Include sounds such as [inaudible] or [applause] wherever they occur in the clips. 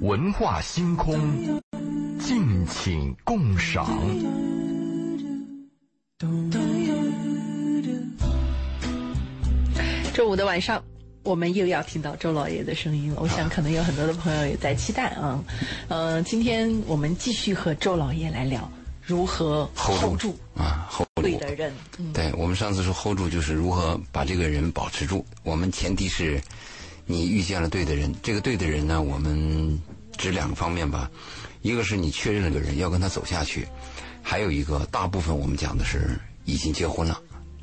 文化星空，敬请共赏。周五的晚上，我们又要听到周老爷的声音了。我想，可能有很多的朋友也在期待啊。呃，今天我们继续和周老爷来聊如何 hold 住啊，hold 住对的人。对我们上次说 hold 住，就是如何把这个人保持住。我们前提是你遇见了对的人，这个对的人呢，我们指两个方面吧。一个是你确认了个人要跟他走下去，还有一个大部分我们讲的是已经结婚了。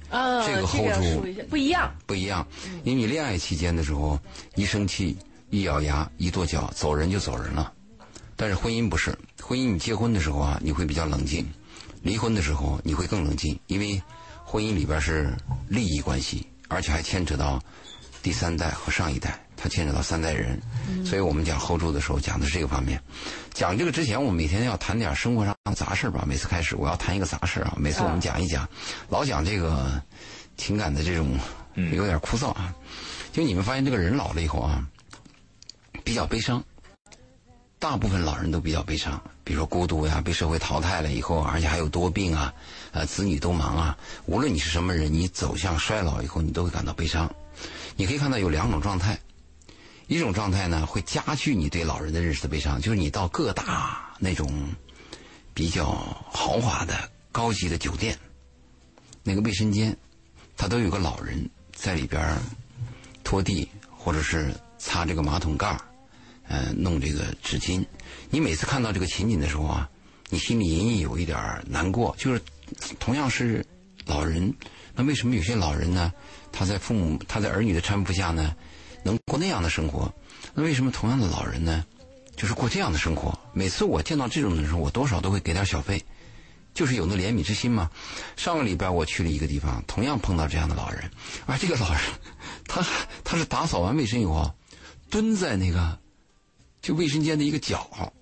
啊，这个 hold 住不一样。不一样，因为你恋爱期间的时候，一生气、一咬牙、一跺脚，走人就走人了。但是婚姻不是，婚姻你结婚的时候啊，你会比较冷静；离婚的时候你会更冷静，因为婚姻里边是利益关系，而且还牵扯到第三代和上一代，它牵扯到三代人。所以我们讲 hold 住的时候讲的是这个方面。讲这个之前，我们每天要谈点生活上杂事儿吧。每次开始我要谈一个杂事儿啊，每次我们讲一讲，老讲这个情感的这种有点枯燥啊。就你们发现这个人老了以后啊，比较悲伤。大部分老人都比较悲伤，比如说孤独呀，被社会淘汰了以后，而且还有多病啊，呃，子女都忙啊。无论你是什么人，你走向衰老以后，你都会感到悲伤。你可以看到有两种状态，一种状态呢会加剧你对老人的认识的悲伤，就是你到各大那种比较豪华的高级的酒店，那个卫生间，它都有个老人在里边拖地，或者是擦这个马桶盖儿。呃，弄这个纸巾，你每次看到这个情景的时候啊，你心里隐隐有一点难过。就是同样是老人，那为什么有些老人呢，他在父母他在儿女的搀扶下呢，能过那样的生活？那为什么同样的老人呢，就是过这样的生活？每次我见到这种的时候，我多少都会给点小费，就是有那怜悯之心嘛。上个礼拜我去了一个地方，同样碰到这样的老人，而这个老人，[laughs] 他他是打扫完卫生以后，蹲在那个。就卫生间的一个角，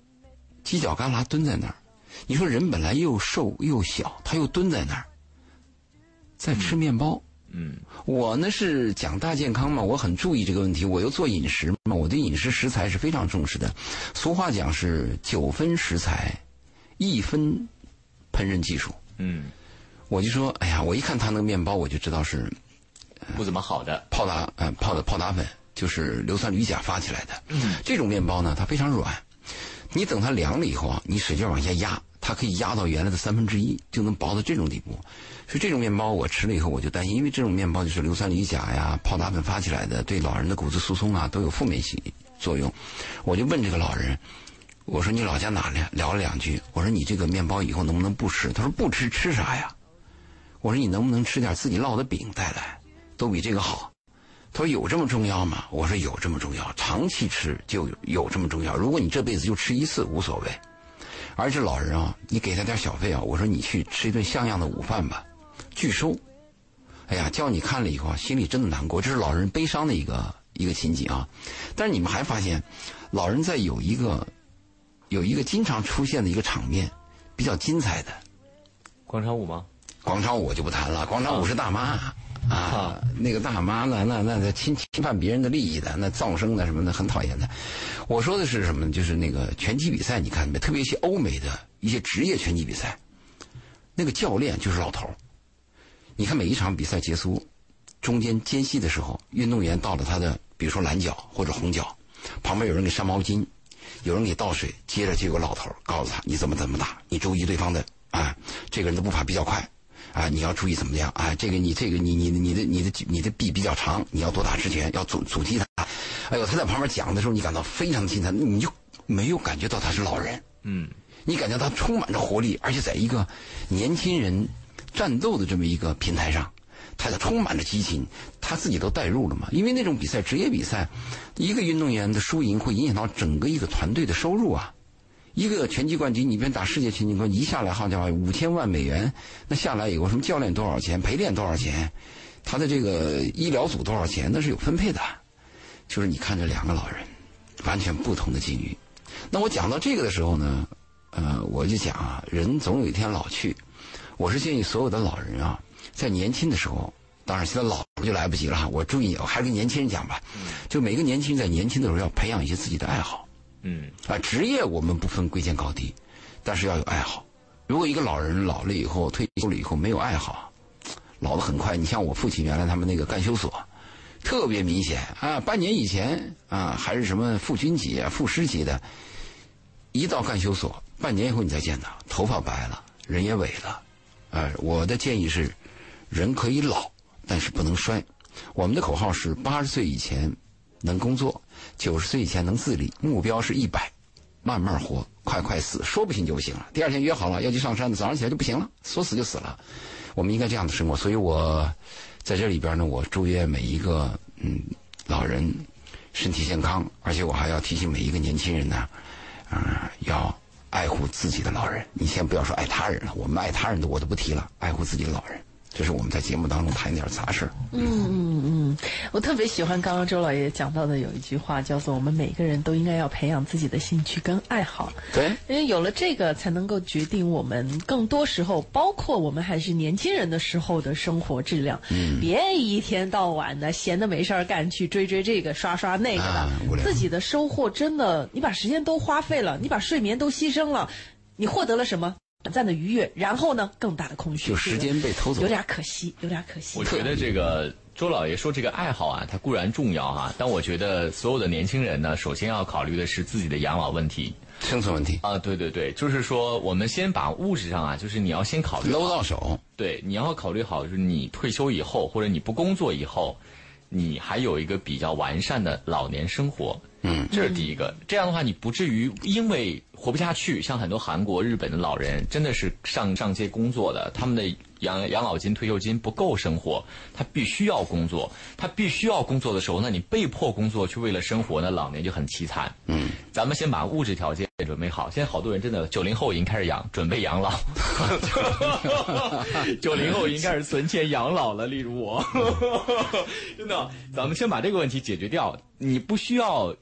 犄角旮旯蹲在那儿。你说人本来又瘦又小，他又蹲在那儿，在吃面包。我呢是讲大健康嘛，我很注意这个问题。我又做饮食嘛，我对饮食食材是非常重视的。俗话讲是九分食材，一分烹饪技术。嗯，我就说，哎呀，我一看他那个面包，我就知道是不怎么好的。泡打呃泡的泡打粉，就是硫酸铝钾发起来的。嗯这种面包呢，它非常软，你等它凉了以后啊，你使劲往下压，它可以压到原来的三分之一，就能薄到这种地步。所以这种面包我吃了以后，我就担心，因为这种面包就是硫酸铝钾呀、泡打粉发起来的，对老人的骨质疏松啊都有负面性作用。我就问这个老人，我说你老家哪的？聊了两句，我说你这个面包以后能不能不吃？他说不吃吃啥呀？我说你能不能吃点自己烙的饼带来，都比这个好。他说有这么重要吗？我说有这么重要，长期吃就有有这么重要。如果你这辈子就吃一次无所谓，而且老人啊，你给他点小费啊，我说你去吃一顿像样的午饭吧，拒收。哎呀，叫你看了以后啊，心里真的难过，这是老人悲伤的一个一个情景啊。但是你们还发现，老人在有一个有一个经常出现的一个场面，比较精彩的广场舞吗？广场舞我就不谈了，广场舞是大妈。啊，那个大妈呢？那那那侵侵犯别人的利益的，那噪声的什么的，很讨厌的。我说的是什么呢？就是那个拳击比赛，你看没？特别一些欧美的一些职业拳击比赛，那个教练就是老头你看每一场比赛结束，中间间隙的时候，运动员到了他的，比如说蓝角或者红角，旁边有人给扇毛巾，有人给倒水，接着就有个老头告诉他你怎么怎么打，你注意对方的啊，这个人的步伐比较快。啊，你要注意怎么样啊？这个你这个你你你的你的你的臂比较长，你要多打之前，要阻阻击他。哎呦，他在旁边讲的时候，你感到非常精彩，你就没有感觉到他是老人。嗯，你感觉他充满着活力，而且在一个年轻人战斗的这么一个平台上，他充满着激情，他自己都带入了嘛。因为那种比赛，职业比赛，一个运动员的输赢会影响到整个一个团队的收入啊。一个拳击冠军，你别打世界拳击冠军，一下来好家伙五千万美元，那下来以后什么教练多少钱，陪练多少钱，他的这个医疗组多少钱，那是有分配的。就是你看这两个老人，完全不同的境遇。那我讲到这个的时候呢，呃，我就讲啊，人总有一天老去。我是建议所有的老人啊，在年轻的时候，当然现在老就来不及了。我注意，我还是跟年轻人讲吧，就每个年轻人在年轻的时候要培养一些自己的爱好。嗯，啊，职业我们不分贵贱高低，但是要有爱好。如果一个老人老了以后退休了以后没有爱好，老得很快。你像我父亲原来他们那个干休所，特别明显啊，半年以前啊还是什么副军级啊、副师级的，一到干休所，半年以后你再见他，头发白了，人也萎了。啊，我的建议是，人可以老，但是不能衰。我们的口号是八十岁以前能工作，九十岁以前能自理，目标是一百，慢慢活，快快死，说不行就不行了。第二天约好了要去上山的，早上起来就不行了，说死就死了。我们应该这样的生活，所以我在这里边呢，我祝愿每一个嗯老人身体健康，而且我还要提醒每一个年轻人呢，啊、要爱护自己的老人。你先不要说爱他人了，我们爱他人的我都不提了，爱护自己的老人，这是我们在节目当中谈一点杂事儿。我特别喜欢刚刚周老爷讲到的有一句话，叫做“我们每个人都应该要培养自己的兴趣跟爱好”。对，因为有了这个，才能够决定我们更多时候，包括我们还是年轻人的时候的生活质量。嗯，别一天到晚的闲的没事儿干，去追追这个，刷刷那个的，自己的收获真的，你把时间都花费了，你把睡眠都牺牲了，你获得了什么？短暂的愉悦，然后呢，更大的空虚，就时间被偷走有点可惜，有点可惜。我觉得这个周老爷说这个爱好啊，它固然重要啊，但我觉得所有的年轻人呢，首先要考虑的是自己的养老问题生存问题啊。对对对，就是说我们先把物质上啊，就是你要先考虑好搂到手，对，你要考虑好，就是你退休以后或者你不工作以后，你还有一个比较完善的老年生活。嗯，这是第一个。这样的话，你不至于因为活不下去，像很多韩国、日本的老人，真的是上上街工作的，他们的养养老金、退休金不够生活，他必须要工作。他必须要工作的时候，那你被迫工作去为了生活，那老年就很凄惨。嗯，咱们先把物质条件准备好。现在好多人真的九零后已经开始养，准备养老。[laughs] 九零后已经开始存钱养老了，例如我，[laughs] 真的，咱们先把这个问题解决掉。你不需要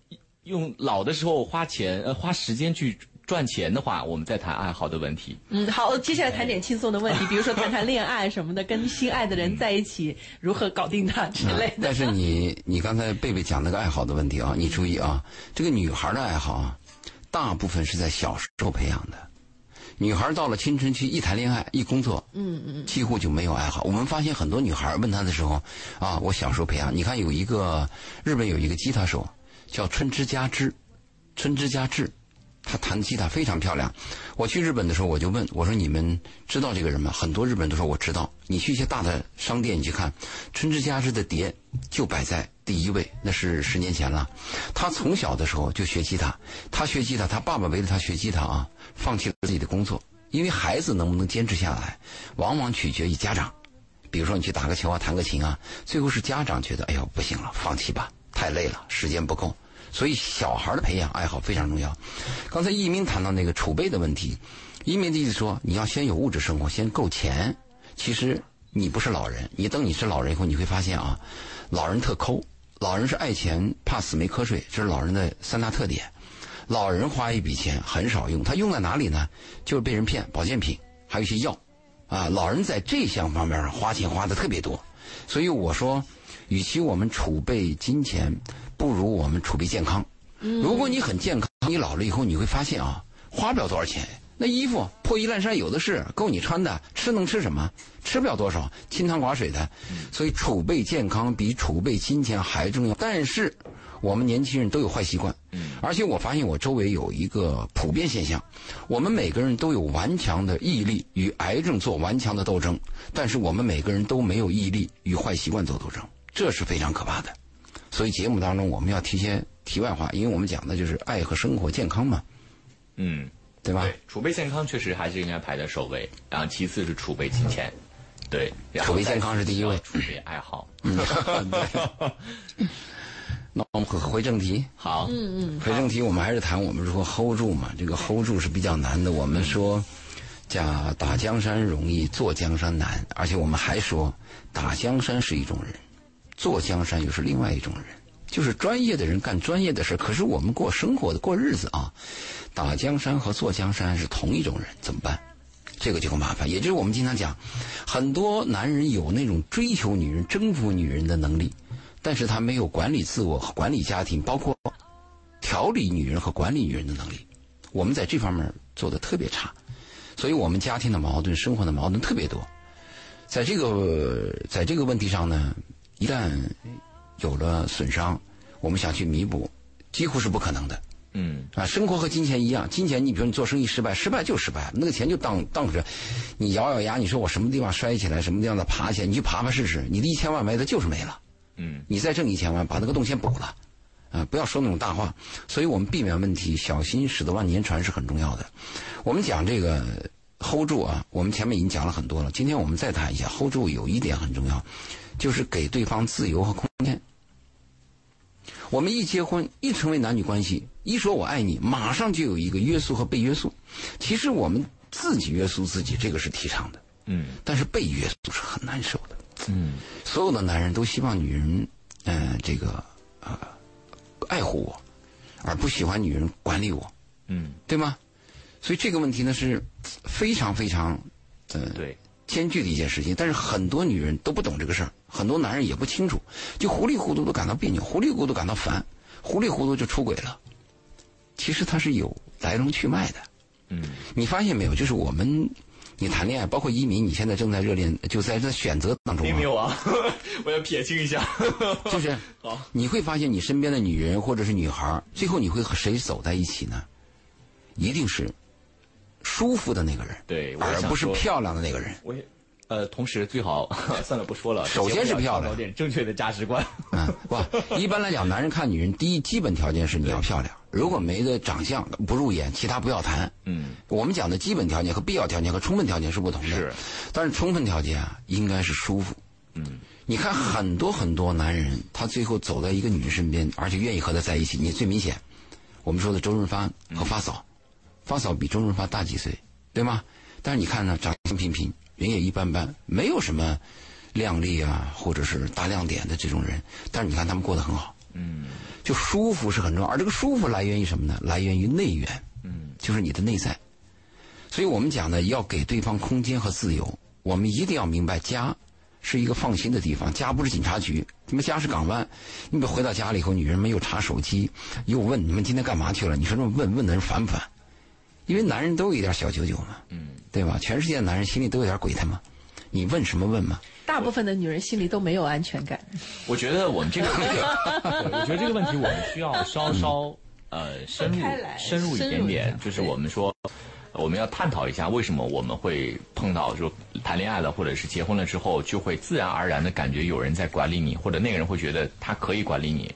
用老的时候花钱呃花时间去赚钱的话，我们再谈爱好的问题。嗯，好，接下来谈点轻松的问题，比如说谈谈恋爱什么的，跟心爱的人在一起如何搞定他之类的。但是你你刚才贝贝讲那个爱好的问题啊，你注意啊，这个女孩的爱好啊，大部分是在小时候培养的。女孩到了青春期，一谈恋爱，一工作，嗯嗯，几乎就没有爱好。我们发现很多女孩问她的时候，啊，我小时候培养。你看有一个日本有一个吉他手叫春之佳之，春之佳志，他弹吉他非常漂亮。我去日本的时候，我就问我说：“你们知道这个人吗？”很多日本人都说我知道。你去一些大的商店，你去看春之佳之的碟就摆在第一位，那是十年前了。他从小的时候就学吉他，他学吉他，他爸爸为了他学吉他啊，放弃了自己的工作，因为孩子能不能坚持下来，往往取决于家长。比如说你去打个球啊，弹个琴啊，最后是家长觉得，哎呦不行了，放弃吧，太累了，时间不够。所以小孩的培养爱好非常重要。刚才一鸣谈到那个储备的问题，一鸣的意思说你要先有物质生活，先够钱。其实你不是老人，你等你是老人以后，你会发现啊，老人特抠，老人是爱钱怕死没瞌睡，这是老人的三大特点。老人花一笔钱很少用，他用在哪里呢？就是被人骗，保健品，还有一些药。啊，老人在这项方面花钱花的特别多，所以我说，与其我们储备金钱，不如我们储备健康。如果你很健康，你老了以后你会发现啊，花不了多少钱。那衣服破衣烂衫有的是，够你穿的。吃能吃什么？吃不了多少，清汤寡水的。所以储备健康比储备金钱还重要。但是我们年轻人都有坏习惯，而且我发现我周围有一个普遍现象，我们每个人都有顽强的毅力与癌症做顽强的斗争，但是我们每个人都没有毅力与坏习惯做斗争，这是非常可怕的。所以节目当中我们要提些题外话，因为我们讲的就是爱和生活健康嘛，嗯，对吧？对，储备健康确实还是应该排在首位，然后其次是储备金钱，对，然后储备健康是第一位储备爱好。嗯 [laughs] 那我们回回正题，好，嗯嗯，回正题，我们还是谈我们如何 hold 住嘛。这个 hold 住是比较难的。我们说，叫打江山容易，坐江山难。而且我们还说，打江山是一种人，坐江山又是另外一种人。就是专业的人干专业的事，可是我们过生活的过日子啊，打江山和坐江山是同一种人，怎么办？这个就很麻烦。也就是我们经常讲，很多男人有那种追求女人、征服女人的能力，但是他没有管理自我和、管理家庭，包括调理女人和管理女人的能力，我们在这方面做的特别差，所以我们家庭的矛盾、生活的矛盾特别多。在这个在这个问题上呢，一旦有了损伤，我们想去弥补，几乎是不可能的。嗯啊，生活和金钱一样，金钱你比如你做生意失败，失败就失败，那个钱就当当着，你咬咬牙，你说我什么地方摔起来，什么地方再爬起来，你去爬爬试试，你的一千万没了就是没了。嗯你再挣一千万，把那个洞先补了，啊，不要说那种大话。所以我们避免问题，小心驶得万年船是很重要的。我们讲这个 hold 住啊，我们前面已经讲了很多了，今天我们再谈一下 hold 住有一点很重要，就是给对方自由和空间。我们一结婚，一成为男女关系，一说我爱你，马上就有一个约束和被约束。其实我们自己约束自己，这个是提倡的，嗯但是被约束是很难受的。嗯所有的男人都希望女人，呃，这个呃，爱护我，而不喜欢女人管理我，嗯，对吗？所以这个问题呢是非常非常呃对，艰巨的一件事情。但是很多女人都不懂这个事儿，很多男人也不清楚，就糊里糊涂的感到别扭，糊里糊涂感到烦，糊里糊涂就出轨了。其实它是有来龙去脉的。嗯你发现没有？就是我们，你谈恋爱，包括移民，你现在正在热恋，就在这选择当中、啊。并没有啊，[laughs] 我要撇清一下。[laughs] 就是 [laughs] 好，你会发现你身边的女人或者是女孩，最后你会和谁走在一起呢？一定是舒服的那个人，对我而不是漂亮的那个人。我也呃，同时最好 [laughs] 算了，不说了。首先是漂亮有点正确的价值观。嗯，不，[laughs] 一般来讲，男人看女人，第一基本条件是你要漂亮，如果没的长相不入眼，其他不要谈。嗯，我们讲的基本条件和必要条件和充分条件是不同的。是，但是充分条件啊，应该是舒服。嗯，你看很多很多男人，他最后走在一个女人身边，而且愿意和她在一起。你最明显，我们说的周润发和发嫂，发嫂比周润发大几岁，对吗？但是你看呢，长相平平，人也一般般，没有什么靓丽啊，或者是大亮点的这种人。但是你看他们过得很好，嗯就舒服是很重要。而这个舒服来源于什么呢？来源于内源，嗯就是你的内在。所以我们讲呢，要给对方空间和自由。我们一定要明白，家是一个放心的地方，家不是警察局，你们家是港湾。你们回到家里以后，女人们又查手机，又问你们今天干嘛去了？你说这么问问的人烦不烦？因为男人都有一点小九九嘛，嗯，对吧？全世界的男人心里都有点鬼胎嘛。你问什么问嘛？大部分的女人心里都没有安全感。我觉得我们这个，[laughs] 对我觉得这个问题我们需要稍稍呃深入深入一点点，就是我们说。我们要探讨一下，为什么我们会碰到说谈恋爱了，或者是结婚了之后，就会自然而然的感觉有人在管理你，或者那个人会觉得他可以管理你。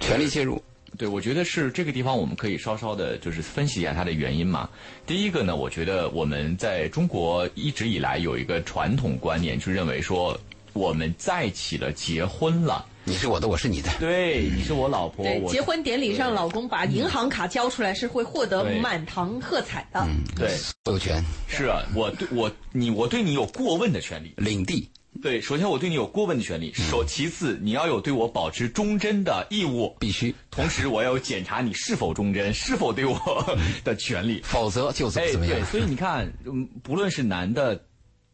权力介入，对，我觉得是这个地方，我们可以稍稍的，就是分析一下它的原因嘛。第一个呢，我觉得我们在中国一直以来有一个传统观念，就认为说我们在一起了，结婚了，你是我的，我是你的。对，你是我老婆，对，结婚典礼上，老公把银行卡交出来是会获得满堂喝彩的。对，所有权、是啊，我对我你我对你有过问的权利。领地，对，首先我对你有过问的权利，首其次你要有对我保持忠贞的义务，必须，同时我要有检查你是否忠贞，是否对我 [laughs] 的权利。否则就是怎么样对，。所以你看，嗯，不论是男的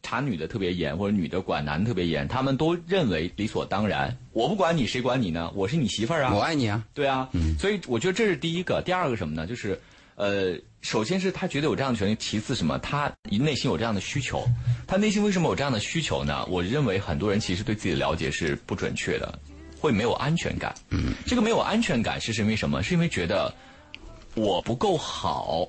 查女的特别严，或者女的管男的特别严，他们都认为理所当然。我不管你，谁管你呢？我是你媳妇儿啊，我爱你啊，对啊，所以我觉得这是第一个。第二个什么呢？就是呃，首先是他觉得有这样的权利，其次什么？他内心有这样的需求。他内心为什么有这样的需求呢？我认为很多人其实对自己的了解是不准确的，会没有安全感。嗯，这个没有安全感是因为什么？是因为觉得我不够好，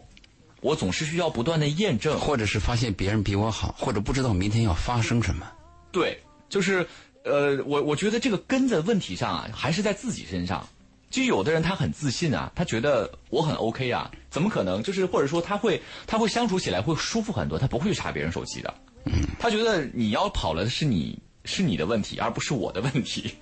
我总是需要不断的验证。或者是发现别人比我好，或者不知道明天要发生什么。对，就是呃，我我觉得这个根的问题上啊，还是在自己身上。就有的人他很自信啊，他觉得我很 OK 啊，怎么可能？就是或者说他会他会相处起来会舒服很多，他不会去查别人手机的。嗯，他觉得你要跑了是你是你的问题，而不是我的问题。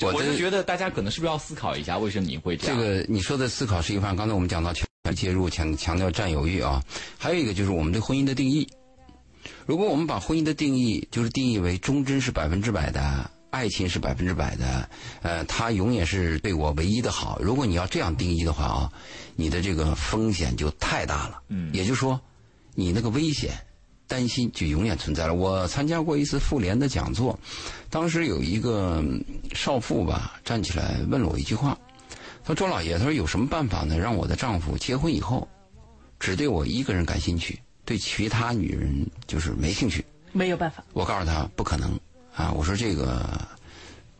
我我就觉得大家可能是不是要思考一下，为什么你会这样这？个你说的思考是一方面，刚才我们讲到强介入，强强调占有欲啊，还有一个就是我们对婚姻的定义。如果我们把婚姻的定义就是定义为忠贞是百分之百的，爱情是百分之百的，呃，他永远是对我唯一的好。如果你要这样定义的话啊，你的这个风险就太大了。嗯也就是说，你那个危险。担心就永远存在了。我参加过一次妇联的讲座，当时有一个嗯少妇吧站起来问了我一句话，说周老爷，他说有什么办法呢？让我的丈夫结婚以后，只对我一个人感兴趣，对其他女人就是没兴趣。没有办法。我告诉他不可能啊！我说这个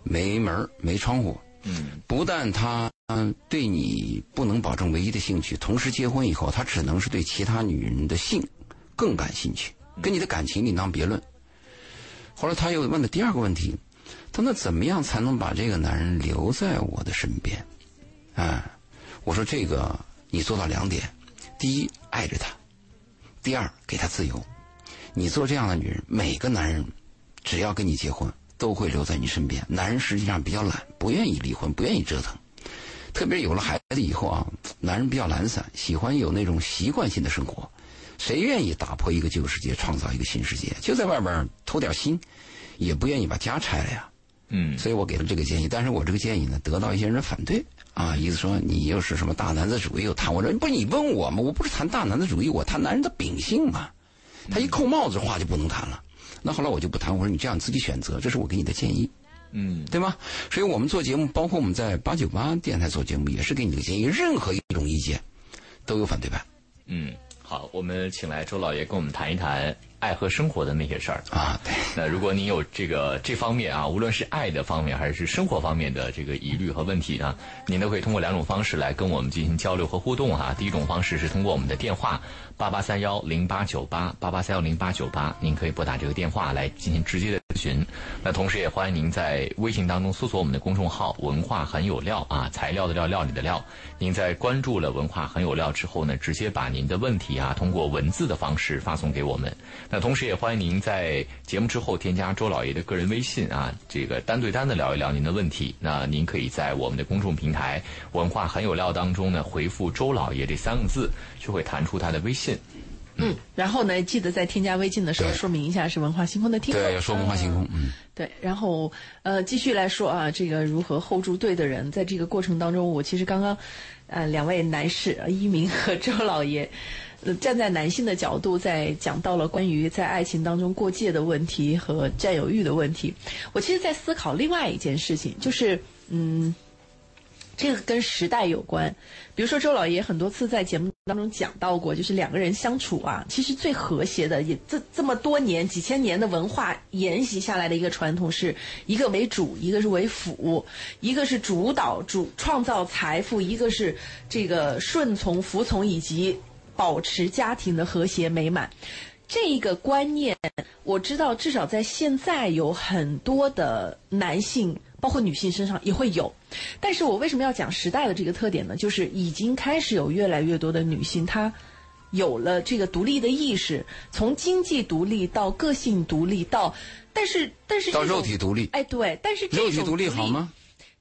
没门儿没窗户。嗯不但他嗯对你不能保证唯一的兴趣，同时结婚以后，他只能是对其他女人的性更感兴趣，跟你的感情另当别论。后来他又问了第二个问题，他说那怎么样才能把这个男人留在我的身边？啊，我说这个你做到两点：第一，爱着他；第二，给他自由。你做这样的女人，每个男人只要跟你结婚，都会留在你身边。男人实际上比较懒，不愿意离婚，不愿意折腾。特别有了孩子以后啊，男人比较懒散，喜欢有那种习惯性的生活。谁愿意打破一个旧世界，创造一个新世界？就在外边偷点心，也不愿意把家拆了呀。嗯所以我给了这个建议，但是我这个建议呢，得到一些人反对啊，意思说你又是什么大男子主义，又谈我这不是你问我吗？我不是谈大男子主义，我谈男人的秉性嘛。他一扣帽子话就不能谈了。那后来我就不谈，我说你这样你自己选择，这是我给你的建议，嗯。对吗？所以我们做节目，包括我们在八九八电台做节目，也是给你的建议，任何一种意见都有反对派。嗯，好，我们请来周老爷跟我们谈一谈爱和生活的那些事儿。啊。对，那如果您有这个这方面啊，无论是爱的方面还是生活方面的这个疑虑和问题啊，您都可以通过两种方式来跟我们进行交流和互动哈、第一种方式是通过我们的电话八八三幺零八九八八八三幺零八九八，您可以拨打这个电话来进行直接的咨询。那同时也欢迎您在微信当中搜索我们的公众号“文化很有料”啊，材料的料，料理的料。您在关注了“文化很有料”之后呢，直接把您的问题啊，通过文字的方式发送给我们。那同时也欢迎您在节目之后添加周老爷的个人微信啊，这个单对单的聊一聊您的问题。那您可以在我们的公众平台“文化很有料”当中呢，回复“周老爷”这三个字，就会弹出他的微信。嗯，然后呢，记得在添加微信的时候说明一下是文化星空的听众。对，要说文化星空，嗯，对，然后呃，继续来说啊，这个如何 hold 住对的人，在这个过程当中，我其实刚刚，呃，两位男士呃一鸣和周老爷，呃，站在男性的角度，在讲到了关于在爱情当中过界的问题和占有欲的问题。我其实，在思考另外一件事情，就是嗯。这个跟时代有关，比如说周老爷很多次在节目当中讲到过，就是两个人相处啊，其实最和谐的，也这这么多年几千年的文化沿袭下来的一个传统，是一个为主，一个是为辅，一个是主导主创造财富，一个是这个顺从服从以及保持家庭的和谐美满。这一个观念，我知道至少在现在有很多的男性，包括女性身上也会有。但是我为什么要讲时代的这个特点呢？就是已经开始有越来越多的女性，她有了这个独立的意识，从经济独立到个性独立到，但是但是到肉体独立，哎对，但是肉体独立好吗？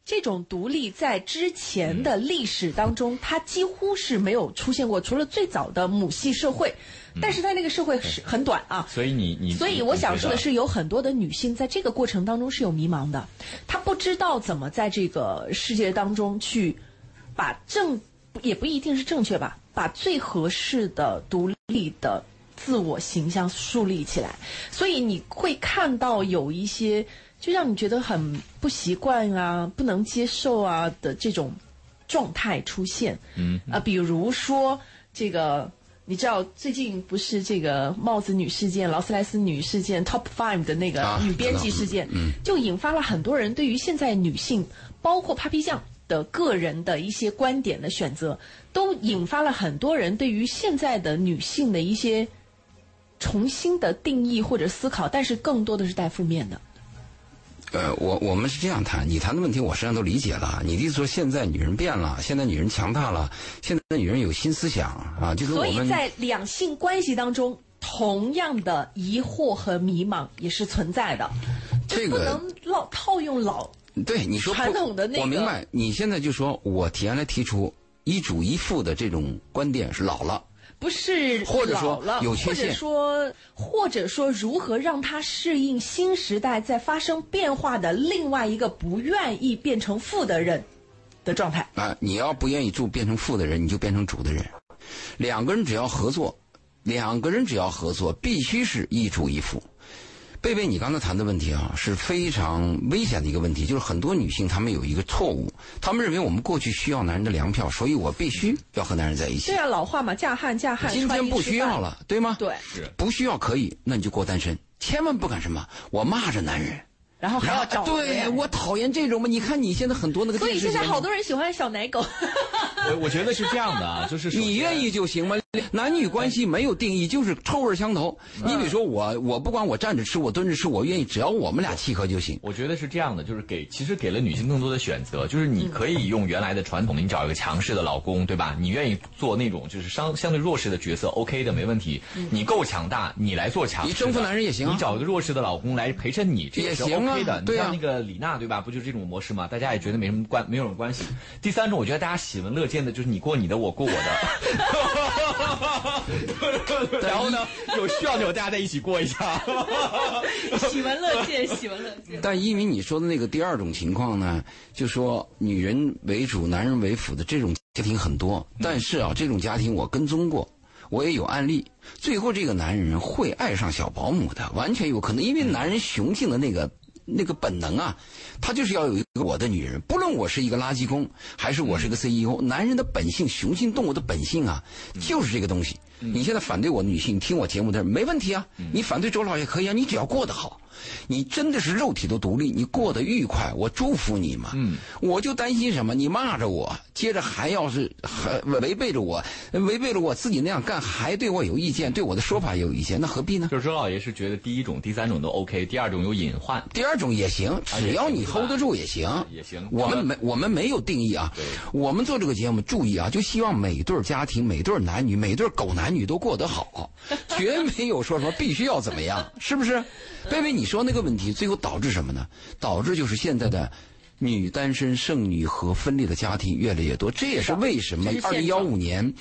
这种独立在之前的历史当中，它几乎是没有出现过，除了最早的母系社会，但是在那个社会是很短啊。所以你你，所以我想说的，是，有很多的女性在这个过程当中是有迷茫的，她不知道怎么在这个世界当中去把正，也不一定是正确吧，把最合适的独立的自我形象树立起来。所以你会看到有一些就让你觉得很不习惯啊、不能接受啊的这种状态出现。嗯啊，比如说这个，你知道最近不是这个帽子女事件、劳斯莱斯女事件 Top Five 的那个啊女编辑事件，嗯就引发了很多人对于现在女性，包括 Papi 酱的个人的一些观点的选择，都引发了很多人对于现在的女性的一些重新的定义或者思考，但是更多的是带负面的。呃，我我们是这样谈，你谈的问题我实际上都理解了。你的意思说现在女人变了，现在女人强大了，现在女人有新思想啊，就是我们所以在两性关系当中，同样的疑惑和迷茫也是存在的，这个能老套用老对你说传统的那个我明白。你现在就说我提原来提出一主一副的这种观点是老了，不是或者说老了，或者说或者说如何让他适应新时代在发生变化的另外一个不愿意变成负的人的状态。啊，你要不愿意住变成负的人，你就变成主的人。两个人只要合作，两个人只要合作，必须是一主一副。贝贝，你刚才谈的问题啊，是非常危险的一个问题，就是很多女性她们有一个错误，她们认为我们过去需要男人的粮票，所以我必须要和男人在一起对。啊，老话嘛，嫁汉嫁汉，今天不需要了。对吗？对，不需要可以，那你就过单身，千万不敢什么，我骂着男人，然后还要找对我讨厌这种嘛。你看你现在很多那个所以现在好多人喜欢小奶狗。我我觉得是这样的啊，[laughs] 就是你愿意就行嘛？男女关系没有定义，就是臭味相投。你比如说我，我不管我站着吃，我蹲着吃，我愿意，只要我们俩契合就行。我觉得是这样的，就是给其实给了女性更多的选择，就是你可以用原来的传统的，你找一个强势的老公，对吧？你愿意做那种就是相相对弱势的角色，OK 的，没问题。你够强大，你来做强势，你征服男人也行啊你找一个弱势的老公来陪衬你，这是也行啊 OK 的。对啊你像那个李娜，对吧？不就是这种模式吗？大家也觉得没什么关，没有什么关系。第三种，我觉得大家喜闻乐见的就是你过你的，我过我的。[laughs] 然后呢，有需要的时候大家在一起过一下。喜闻乐见，喜闻乐见。但因为你说的那个第二种情况呢，就说女人为主，男人为辅的这种家庭很多，但是啊，这种家庭我跟踪过。我也有案例，最后这个男人会爱上小保姆的，完全有可能，因为男人雄性的那个那个本能啊，他就是要有一个我的女人，不论我是一个垃圾工，还是我是个 CEO，男人的本性，雄性动物的本性啊，就是这个东西。你现在反对我的女性，听我节目的人没问题啊，你反对周老也可以啊，你只要过得好，你真的是肉体都独立，你过得愉快，我祝福你嘛。嗯，我就担心什么？你骂着我，接着还要是还违背着我，[laughs] 违背着我自己那样干，还对我有意见，对我的说法也有意见，那何必呢？就是周老爷是觉得第一种、第三种都 OK，第二种有隐患。第二种也行，只要你 hold 得住也行，也行我们没我们没有定义啊，我们做这个节目注意啊，就希望每对家庭、每对男女、每对狗男女都过得好，绝没有说什么必须要怎么样，是不是？贝贝，你说那个问题，最后导致什么呢？导致就是现在的。女单身、剩女和分裂的家庭越来越多，这也是为什么二零幺五年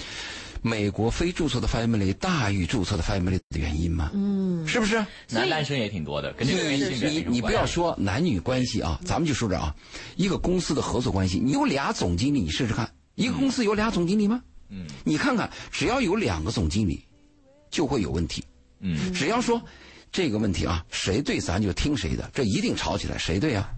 美国非注册的 family 大于注册的 family 的原因吗？嗯，是不是？男单身也挺多的，跟这个跟你性别没你你不要说男女关系啊，咱们就说这啊，一个公司的合作关系，你有俩总经理，你试试看，一个公司有俩总经理吗？嗯，你看看，只要有两个总经理，就会有问题。嗯，只要说这个问题啊，谁对咱就听谁的，这一定吵起来，谁对啊？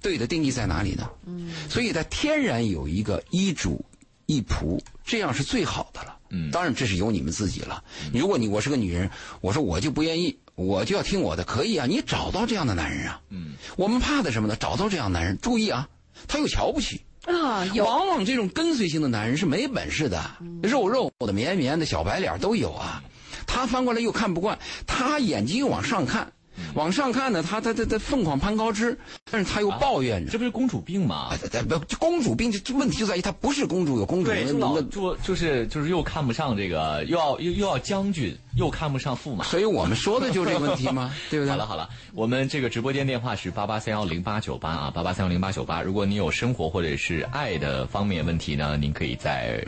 对的定义在哪里呢？嗯，所以它天然有一个一主一仆，这样是最好的了。嗯当然这是由你们自己了。如果你我是个女人，我说我就不愿意，我就要听我的，可以啊，你找到这样的男人啊。嗯，我们怕的什么呢？找到这样男人，注意啊，他又瞧不起。啊，有往往这种跟随型的男人是没本事的，肉肉的、绵绵的、小白脸都有啊。他翻过来又看不惯，他眼睛又往上看，往上看呢，他他他他凤凰攀高枝，但是他又抱怨着。这不是公主病吗？[laughs] 不，这公主病，这这问题就在于她不是公主，有公主病，的。就就是就是又看不上这个，又要又又要将军，又看不上驸马。所以我们说的就是这个问题吗，[laughs] 对不对？好了好了，我们这个直播间电话是八八三幺零八九八啊，八八三幺零八九八。如果你有生活或者是爱的方面问题呢，您可以在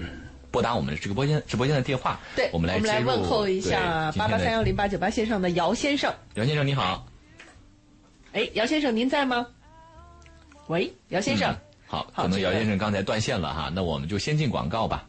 拨打我们的直播间直播间的电话。对，我们来我们来问候一下八八三幺零八九八线上的姚先生。姚先生你好，哎，姚先生您在吗？喂，姚先生。好，好可能姚先生刚才断线了哈，那我们就先进广告吧。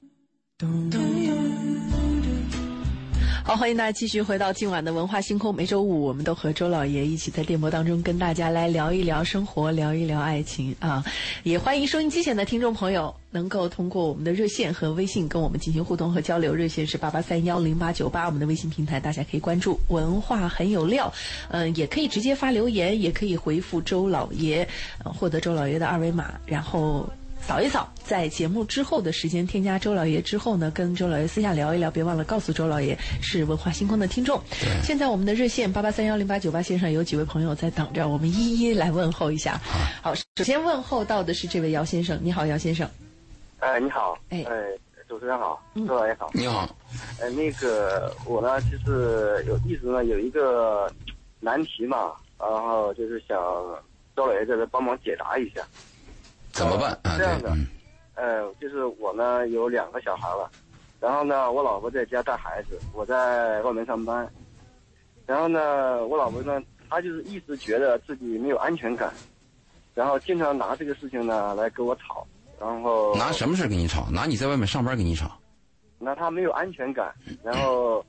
好，欢迎大家继续回到今晚的文化星空。每周五，我们都和周老爷一起在电波当中跟大家来聊一聊生活，聊一聊爱情啊！也欢迎收音机前的听众朋友能够通过我们的热线和微信跟我们进行互动和交流。热线是八八三幺零八九八，我们的微信平台大家可以关注“文化很有料”，嗯、也可以直接发留言，也可以回复周老爷，呃获得周老爷的二维码，然后。扫一扫，在节目之后的时间添加周老爷之后呢，跟周老爷私下聊一聊，别忘了告诉周老爷是文化星空的听众。现在我们的热线八八三幺零八九八线上有几位朋友在等着，我们一一来问候一下。好，首先问候到的是这位姚先生，你好，姚先生。哎，你好，哎哎，主持人好，嗯周老爷好，你好，呃，那个我呢，就是有一直呢有一个难题嘛，然后就是想周老爷在这帮忙解答一下。怎么办啊？这样，的嗯，呃，就是我呢有两个小孩了，然后呢我老婆在家带孩子，我在外面上班，然后呢我老婆呢她就是一直觉得自己没有安全感，然后经常拿这个事情呢来跟我吵，然后拿什么事跟你吵？拿你在外面上班跟你吵？那她没有安全感，然后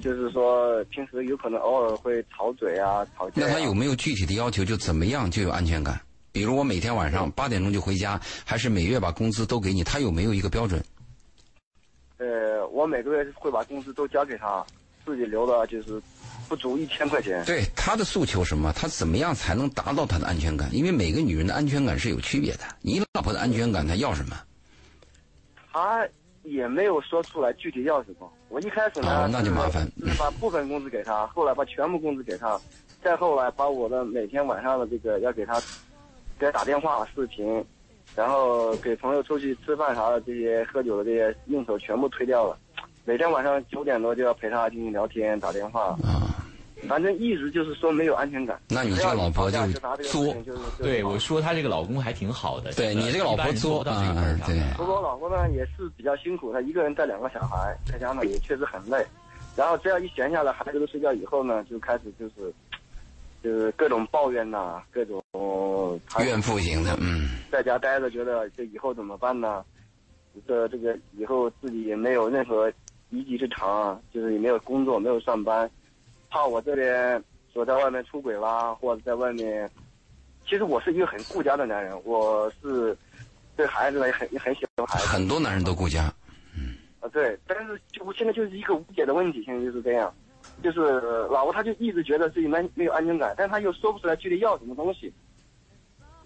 就是说平时有可能偶尔会吵嘴啊、吵架、啊。那他有没有具体的要求？就怎么样就有安全感？比如我每天晚上八点钟就回家，还是每月把工资都给你？他有没有一个标准？呃，我每个月会把工资都交给他，自己留的就是不足一千块钱。对他的诉求什么？他怎么样才能达到他的安全感？因为每个女人的安全感是有区别的。你老婆的安全感，她要什么？他也没有说出来具体要什么。我一开始呢，哦那就麻烦是把部分工资给他，后来把全部工资给他，再后来把我的每天晚上的这个要给他，给他打电话、视频，然后给朋友出去吃饭啥的这些喝酒的这些应酬全部推掉了。每天晚上九点多就要陪他进行聊天、打电话，啊，反正一直就是说没有安全感。那你这个老婆就是就是对，我说她这个老公还挺好的。对你这个老婆作对不过我老婆呢也是比较辛苦，她一个人带两个小孩，在家呢也确实很累。然后只要一闲下来，孩子都睡觉以后呢，就开始就是就是各种抱怨呐、各种怨妇型的，嗯，在家待着，觉得这以后怎么办呢？这这个以后自己也没有任何一技之长啊，就是也没有工作，没有上班，怕我这边说在外面出轨啦，或者在外面。其实我是一个很顾家的男人，我是对孩子呢也很也很喜欢孩子。很多男人都顾家，嗯啊，对，但是就我现在就是一个无解的问题，现在就是这样，就是老婆她就一直觉得自己没没有安全感，但她又说不出来具体要什么东西。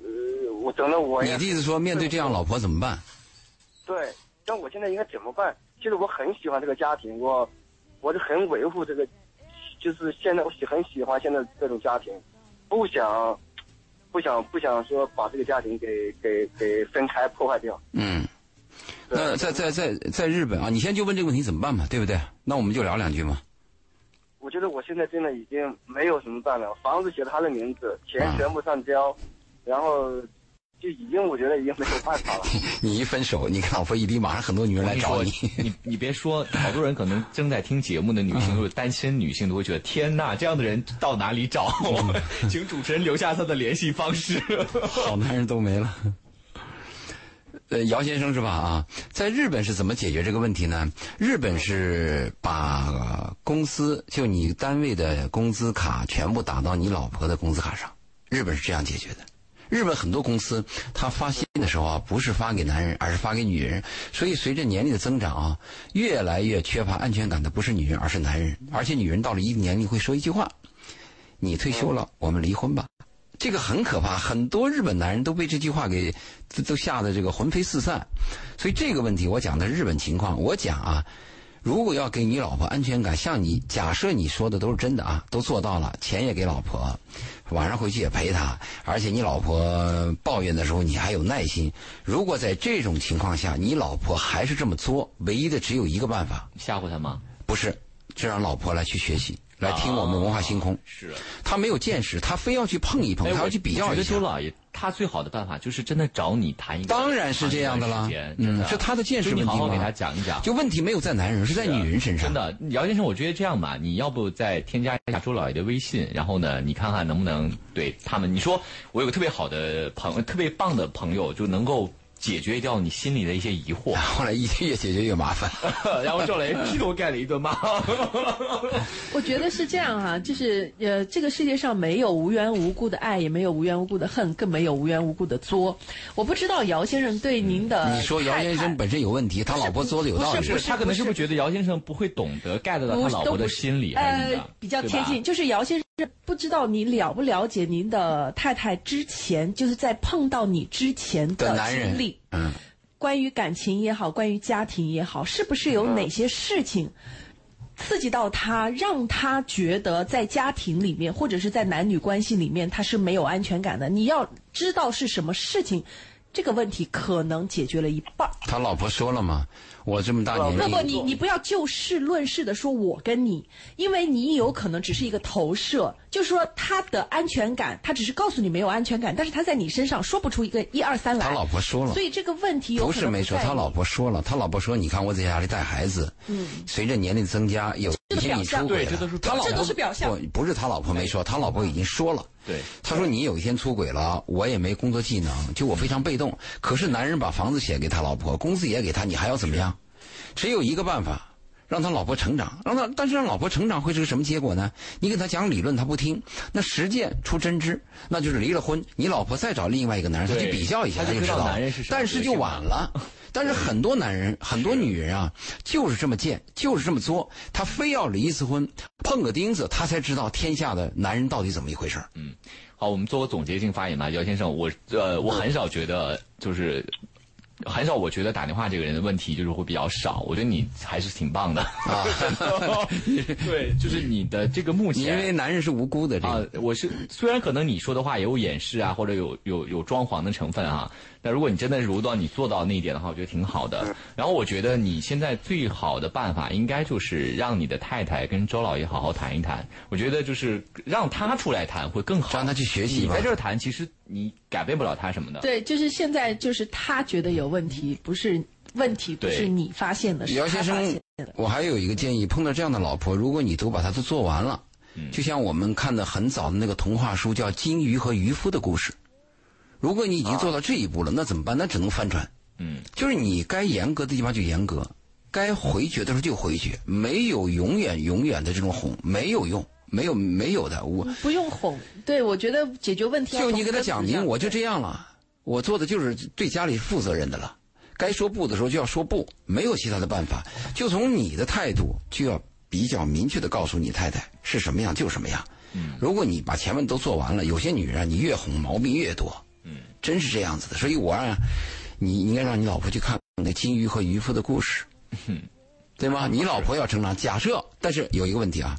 呃，我整的我你的意思说，面对这样老婆怎么办？对，那我现在应该怎么办？其实我很喜欢这个家庭，我我是很维护这个，就是现在我喜很喜欢现在这种家庭，不想不想不想说把这个家庭给给给分开破坏掉。嗯，对那在在在在日本啊，你先就问这个问题怎么办嘛，对不对？那我们就聊两句嘛。我觉得我现在真的已经没有什么办法，房子写他的名字，钱啊全部上交，然后就已经我觉得已经没有办法了。[laughs] 你一分手，你跟老婆一离，马上很多女人来找我你。你你你别说，好多人可能正在听节目的女性，或者单身女性，都会觉得天呐，这样的人到哪里找？[laughs] 请主持人留下他的联系方式。好男人都没了。呃，姚先生是吧？啊，在日本是怎么解决这个问题呢？日本是把公司就你单位的工资卡全部打到你老婆的工资卡上，日本是这样解决的。日本很多公司，它发薪的时候啊，不是发给男人，而是发给女人。所以随着年龄的增长啊，越来越缺乏安全感的不是女人，而是男人。而且女人到了一定年龄会说一句话：“你退休了，我们离婚吧。”这个很可怕，很多日本男人都被这句话给都都吓得这个魂飞四散。所以这个问题我讲的日本情况，我讲啊，如果要给你老婆安全感，像你假设你说的都是真的啊，都做到了，钱也给老婆，晚上回去也陪她，而且你老婆抱怨的时候你还有耐心。如果在这种情况下，你老婆还是这么作，唯一的只有一个办法，吓唬她吗？不是，就让老婆来去学习，来听我们文化星空。是，他没有见识，他非要去碰一碰，哎，他要去比较我觉一下。得周老爷他最好的办法就是真的找你谈一个，当然是这样的啦谈一段时间嗯真的是他的见识你问题嘛好好给他讲一讲。就问题没有在男人，是在女人身上。真的，姚先生，我觉得这样吧，你要不再添加一下周老爷的微信，然后呢，你看看能不能对他们，你说我有个特别好的朋友，特别棒的朋友，就能够解决掉你心里的一些疑惑。[laughs] 后来一越解决越麻烦。[laughs] 然后周老爷劈头盖脸一顿骂。[laughs] 我觉得是这样哈、就是呃，这个世界上没有无缘无故的爱，也没有无缘无故的恨，更没有无缘无故的作。我不知道姚先生对您的、你说姚先生本身有问题，他老婆作的有道理。不是是他可能是不是觉得姚先生不会懂得 get 到他老婆的心理，呃？比较贴近，就是姚先生不知道你了不了解您的太太之前，就是在碰到你之前的经历，嗯，关于感情也好，关于家庭也好，是不是有哪些事情刺激到他，让他觉得在家庭里面或者是在男女关系里面他是没有安全感的？你要知道是什么事情，这个问题可能解决了一半儿。他老婆说了嘛，我这么大年不不，纪，你你不要就事论事的说我跟你，因为你有可能只是一个投射，就是说他的安全感，他只是告诉你没有安全感，但是他在你身上说不出一个一二三来。他老婆说了所以这个问题有不是没说，他老婆说了，他老婆说，你看我在家里带孩子，嗯，随着年龄增加，有这一些你是表象出轨了，对这都是他老婆这都是表象不不是他老婆没说，他老婆已经说了。对，他说你有一天出轨了，我也没工作技能，就我非常被动。可是男人把房子写给他老婆，工资也给他，你还要怎么样？只有一个办法，让他老婆成长，让他，但是让老婆成长会是个什么结果呢？你给他讲理论，他不听，那实践出真知，那就是离了婚，你老婆再找另外一个男人，他去比较一下，他就知道但是就晚了。但是很多男人、很多女人啊，就是这么贱，就是这么作，他非要离一次婚，碰个钉子，他才知道天下的男人到底怎么一回事嗯好，我们做个总结性发言吧，姚先生，我呃，我很少觉得就是。很少，我觉得打电话这个人的问题就是会比较少。我觉得你还是挺棒的啊，[laughs] 对，就是你的这个目前 [laughs] 因为男人是无辜的，这啊个，我是虽然可能你说的话也有掩饰啊，或者有有有装潢的成分啊，但如果你真的如到你做到那一点的话，我觉得挺好的。然后我觉得你现在最好的办法应该就是让你的太太跟周老爷好好谈一谈。我觉得就是让他出来谈会更好，让他去学习吧你在这儿谈，其实你改变不了他什么的。对，就是现在就是他觉得有问题，不是问题，不是你发现的，是姚先他发现生的。，我还有一个建议，碰到这样的老婆，如果你都把她都做完了，嗯就像我们看的很早的那个童话书叫《金鱼和渔夫的故事》，如果你已经做到这一步了，那怎么办？那只能翻船。嗯，就是你该严格的地方就严格，该回绝的时候就回绝，没有永远永远的这种哄，没有用，没有没有的。我不用哄，对我觉得解决问题就你给他讲明，我就这样了，我做的就是对家里负责任的了。该说不的时候就要说不，没有其他的办法。就从你的态度就要比较明确的告诉你太太是什么样就什么样。嗯，如果你把前面都做完了，有些女人啊，你越哄毛病越多。嗯，真是这样子的。所以我让你应该让你老婆去看那金鱼和渔夫的故事，对吗？你老婆要成长。假设，但是有一个问题啊，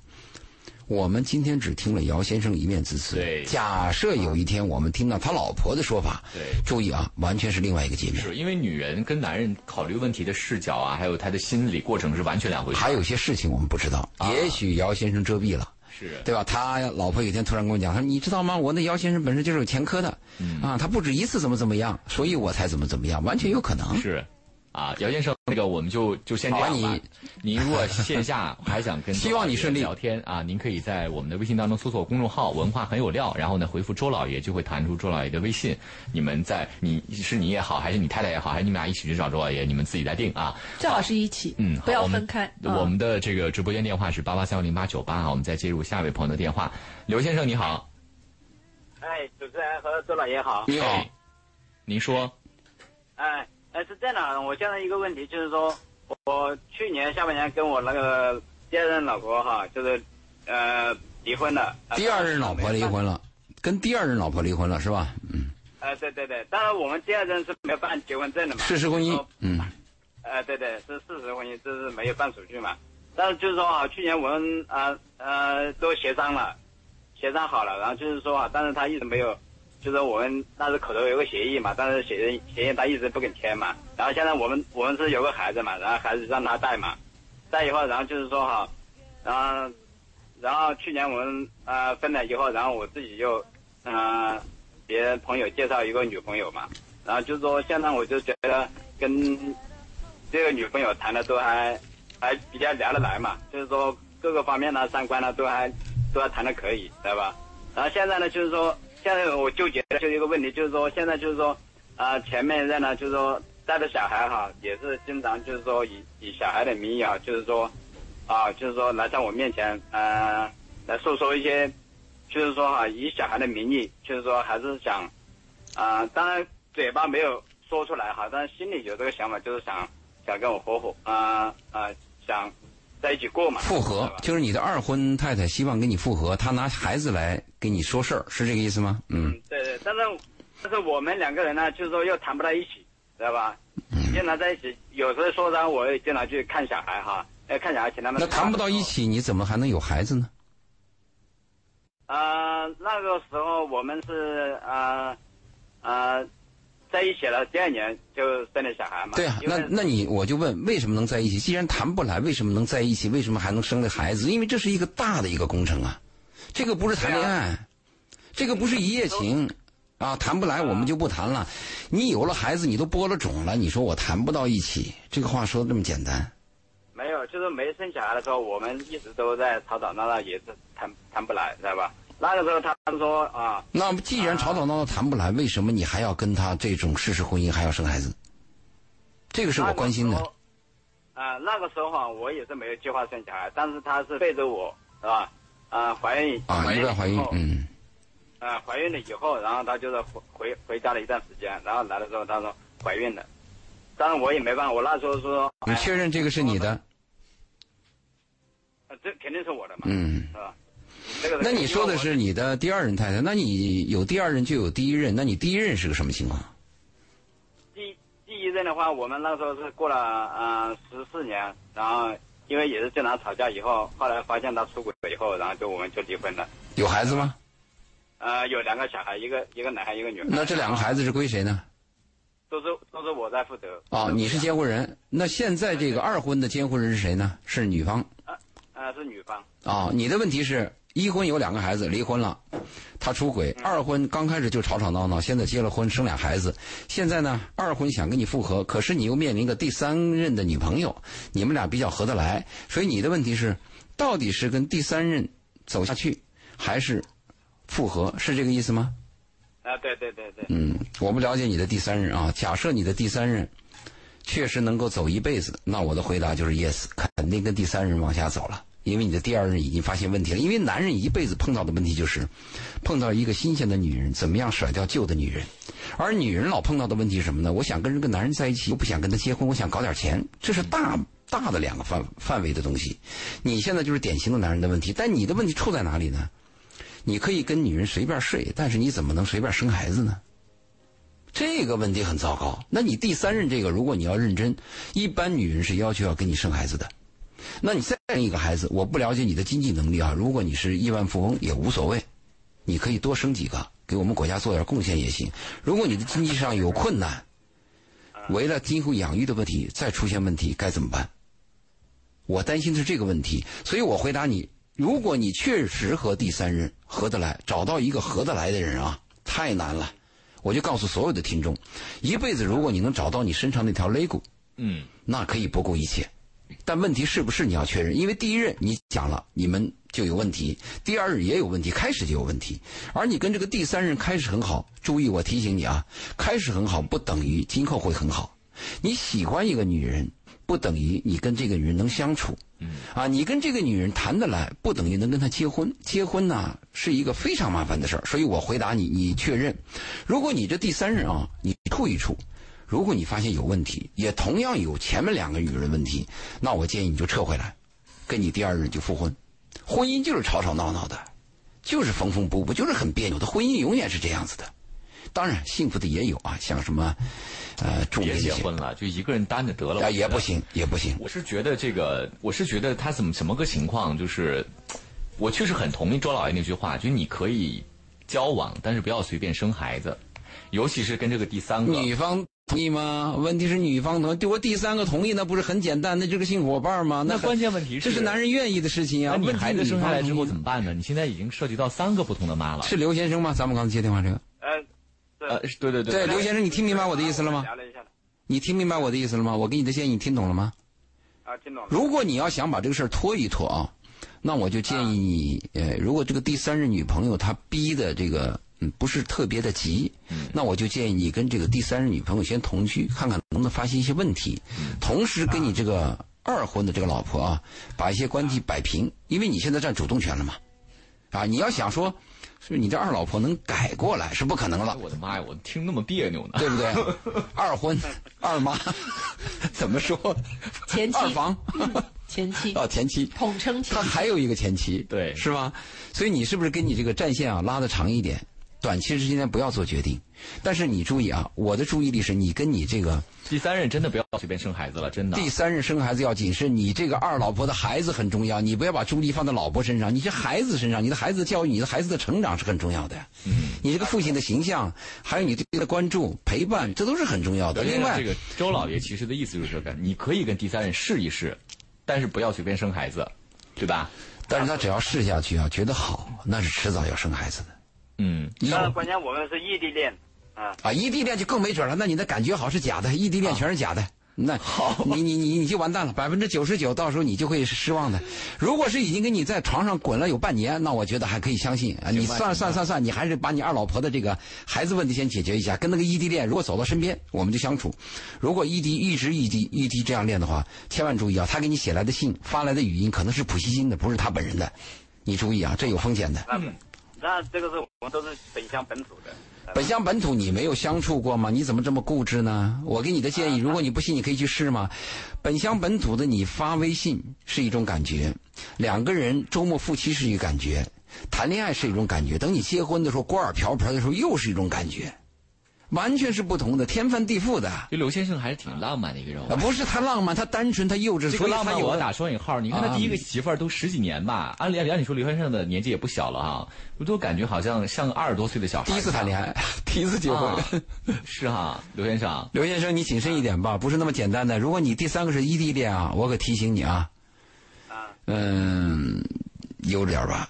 我们今天只听了姚先生一面之词。对假设有一天我们听到他老婆的说法，对注意啊，完全是另外一个界面。是因为女人跟男人考虑问题的视角啊，还有他的心理过程是完全两回事。还有些事情我们不知道，啊也许姚先生遮蔽了。是对吧？他老婆有一天突然跟我讲，他说：“你知道吗？我那姚先生本身就是有前科的，嗯啊，他不止一次怎么怎么样，所以我才怎么怎么样，完全有可能。是，啊，姚先生，那个我们就就先这样吧啊。[laughs] 您如果线下还想跟希望你顺利聊天啊，您可以在我们的微信当中搜索公众号“文化很有料”，然后呢回复周老爷，就会弹出周老爷的微信。你们在你是你也好，还是你太太也好，还是你们俩一起去找周老爷，你们自己再定啊。最好是一起，嗯，不要我们分开。我嗯们的这个直播间电话是八八三幺零八九八啊，我们再接入下一位朋友的电话。刘先生你好，哎，主持人和周老爷好。你好，哎您说，哎，哎，是这样的，我现在一个问题就是说，我去年下半年跟我那个第二任老婆哈，就是呃离婚了。呃第二任老婆离婚。了，跟第二任老婆离婚了是吧？嗯，呃，对对对，当然我们第二任是没有办结婚证的嘛。事实婚姻嗯，呃，对对，是事实婚姻，这是没有办手续嘛。但是就是说啊，去年我们啊呃都协商了，协商好了，然后就是说啊，但是他一直没有，就是我们那时口头有个协议嘛，但是协议协议他一直不肯签嘛。然后现在我们我们是有个孩子嘛，然后孩子让他带嘛，带以后，然后就是说哈，然后然后去年我们呃分了以后，然后我自己就呃别人朋友介绍一个女朋友嘛，然后就是说现在我就觉得跟这个女朋友谈的都还还比较聊得来嘛，就是说各个方面呢、三观呢都还都还谈的可以，知道吧？然后现在呢，就是说现在我纠结的就一个问题，就是说现在就是说啊、前面任呢就是说带着小孩哈，也是经常就是说以以小孩的名义啊，就是说啊，就是说来在我面前呃来诉说一些，就是说哈、以小孩的名义，就是说还是想啊、当然嘴巴没有说出来哈，但是心里有这个想法，就是想想跟我合伙啊啊、想在一起过嘛。复合就是你的二婚太太希望跟你复合，她拿孩子来给你说事儿，是这个意思吗？嗯，嗯，对对，但是但是我们两个人呢，就是说又谈不到一起，知道吧？嗯经常在一起，有时候说呢，我也经常去看小孩哈，哎，看小孩请他们。那谈不到一。起，你怎么还能有孩子呢？呃，那个时候我们是呃呃在一起了，第二年就生了小孩嘛。对啊，那那你我就问，为什么能在一起？既然谈不来，为什么能在一起？为什么还能生个孩子？因为这是一个大的一个工程啊，这个不是谈恋爱，这个不是一夜情啊，谈不来我们就不谈了。你有了孩子，你都播了种了，你说我谈不到一起，这个话说的这么简单？没有，就是没生小孩的时候，我们一直都在吵吵闹闹，也是谈谈不来，知道吧？那个时候他们说啊，那么既然吵吵闹闹谈不来，为什么你还要跟他这种事实婚姻还要生孩子？这个是我关心的。。啊、那个时候啊，我也是没有计划生小孩，但是他是背着我，是吧？啊、怀孕啊，怀孕意外怀孕，嗯，啊、怀孕了以后，然后他就是回回回家了一段时间，然后来的时候他说怀孕了，但是我也没办法，我那时候说，你哎确认这个是你的？呃这肯定是我的嘛，嗯，是吧？这个那你说的是你的第二任太太，那你有第二任就有第一任，那你第一任是个什么情况？第第一任的话，我们那时候是过了呃十四年，然后因为也是经常吵架，以后后来发现他出轨了以后，然后就我们就离婚了。有孩子吗？呃，有两个小孩，一个一个男孩，一个女孩。那这两个孩子是归谁呢？都是都是我在负责。哦，你是监护人。那现在这个二婚的监护人是谁呢？是女方。呃，是女方。哦、你的问题是一婚有两个孩子，离婚了，他出轨；二婚刚开始就吵吵闹闹，现在结了婚，生俩孩子。现在呢，二婚想跟你复合，可是你又面临个第三任的女朋友，你们俩比较合得来，所以你的问题是，到底是跟第三任走下去，还是复合？是这个意思吗？啊、对对对对。嗯，我不了解你的第三任啊。假设你的第三任确实能够走一辈子，那我的回答就是 yes，肯定跟第三任往下走了。因为你的第二任已经发现问题了。因为男人一辈子碰到的问题就是，碰到一个新鲜的女人，怎么样甩掉旧的女人。而女人老碰到的问题是什么呢？我想跟这个男人在一起，又不想跟他结婚，我想搞点钱，这是大大的两个范范围的东西。你现在就是典型的男人的问题，但你的问题出在哪里呢？你可以跟女人随便睡，但是你怎么能随便生孩子呢？这个问题很糟糕。那你第三任这个，如果你要认真，一般女人是要求要给你生孩子的。那你再生一个孩子，我不了解你的经济能力啊。如果你是亿万富翁也无所谓，你可以多生几个，给我们国家做点贡献也行。如果你的经济上有困难，为了今后养育的问题再出现问题该怎么办？我担心的是这个问题，所以我回答你：如果你确实和第三人合得来，找到一个合得来的人啊，太难了。我就告诉所有的听众，一辈子如果你能找到你身上那条肋骨，嗯，那可以不顾一切。但问题是不是你要确认？因为第一任你讲了，你们就有问题；第二任也有问题，开始就有问题。而你跟这个第三任开始很好，注意我提醒你啊，开始很好不等于今后会很好。你喜欢一个女人，不等于你跟这个女人能相处。嗯啊，你跟这个女人谈得来，不等于能跟她结婚。结婚呢是一个非常麻烦的事儿，所以我回答你，你确认。如果你这第三任啊，你处一处，如果你发现有问题，也同样有前面两个女人问题，那我建议你就撤回来，跟你第二任就复婚。婚姻就是吵吵闹闹的，就是缝缝补补，就是很别扭的。婚姻永远是这样子的。当然，幸福的也有啊，像什么，呃，著名别的结婚了，就一个人单着得了。也不行，也不行。我是觉得这个，我是觉得他怎么怎么个情况，就是我确实很同意周老爷那句话，就是你可以交往，但是不要随便生孩子，尤其是跟这个第三个。女方同意吗？问题是女方同意，对我第三个同意，那不是很简单？那这个性伙伴吗？很那关键问题是这是男人愿意的事情啊。那你问题孩子生下来之后怎么办呢？你现在已经涉及到三个不同的妈了。是刘先生吗？咱们刚才接电话这个。呃，呃，是对对对，刘先生，你听明白我的意思了吗？聊了一下你听明白我的意思了吗？我给你的建议，你听懂了吗？啊，听懂了。如果你要想把这个事儿拖一拖啊，那我就建议你，呃，如果这个第三任女朋友她逼的这个嗯不是特别的急，那我就建议你跟这个第三任女朋友先同居，看看能不能发现一些问题，同时跟你这个二婚的这个老婆啊，把一些关系摆平，因为你现在占主动权了嘛，啊，你要想说，是不是你这二老婆能改过来是不可能了。我的妈呀，我听那么别扭呢。对不对？[laughs] 二婚、二妈，[laughs] 怎么说？前妻二房，前妻 [laughs] 哦，前妻，统称前妻。他还有一个前妻，对是吧？所以你是不是跟你这个战线啊拉的长一点？短期之间不要做决定，但是你注意啊，我的注意力是你跟你这个第三任真的不要随便生孩子了，真的。第三任生孩子要谨慎，你这个二老婆的孩子很重要，你不要把注意力放在老婆身上，你这孩子身上，你的孩子的教育，你的孩子的成长是很重要的。嗯，你这个父亲的形象，还有你对他的关注、陪伴，这都是很重要的。另外这，个周老爷其实的意思就是这个，你可以跟第三任试一试，但是不要随便生孩子，对吧？但是他只要试下去啊，觉得好，那是迟早要生孩子的。嗯，你当然，关键我们是异地恋啊。啊，异地恋就更没准了。那你的感觉好是假的，异地恋全是假的，那好，你你你你就完蛋了，百分之九十九，到时候你就会失望的。如果是已经跟你在床上滚了有半年，那我觉得还可以相信啊。你算算算算，你还是把你二老婆的这个孩子问题先解决一下，跟那个异地恋，如果走到身边，我们就相处；如果异地一直异地异地这样练的话，千万注意啊，他给你写来的信、发来的语音可能是普希金的，不是他本人的，你注意啊，这有风险的。那那这个是我们都是本乡本土的。本乡本土，你没有相处过吗？你怎么这么固执呢？我给你的建议，如果你不信，你可以去试吗？本乡本土的你发微信是一种感觉，两个人周末夫妻是一个感觉，谈恋爱是一种感觉，等你结婚的时候锅碗瓢盆的时候又是一种感觉。完全是不同的，天翻地覆的。就刘先生还是挺浪漫的一个人，啊，不是他浪漫，他单纯，他幼稚。这个浪漫我要打双引号。你看他第一个媳妇儿都十几年吧，按理按理说刘先生的年纪也不小了哈，我都感觉好像像二十多岁的小孩。第一次谈恋爱，[laughs] 第一次结婚，是哈，刘先生。刘先生，你谨慎一点吧，不是那么简单的。如果你第三个是异地恋啊，我可提醒你啊，嗯，悠着点吧。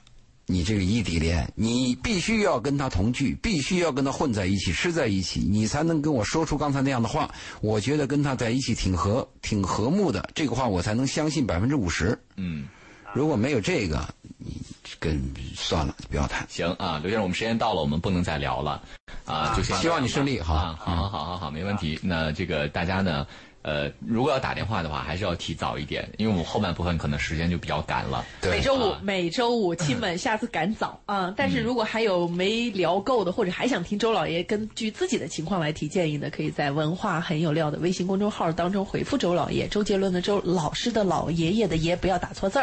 你这个异地恋，你必须要跟他同居，必须要跟他混在一起，吃在一起，你才能跟我说出刚才那样的话。我觉得跟他在一起挺和挺和睦的，这个话我才能相信百分之五十。嗯，如果没有这个，你跟算了，不要谈。行啊，刘先生，我们时间到了，我们不能再聊了啊，就希望你顺利，好，好，好，好，好，没问题。那这个大家呢？呃，如果要打电话的话，还是要提早一点，因为我们后半部分可能时间就比较赶了。每周五，每周五，亲们，下次赶早啊！但是如果还有没聊够的，或者还想听周老爷根据自己的情况来提建议的，可以在“文化很有料”的微信公众号当中回复“周老爷”，周杰伦的周，老师的老，爷爷的爷，不要打错字儿。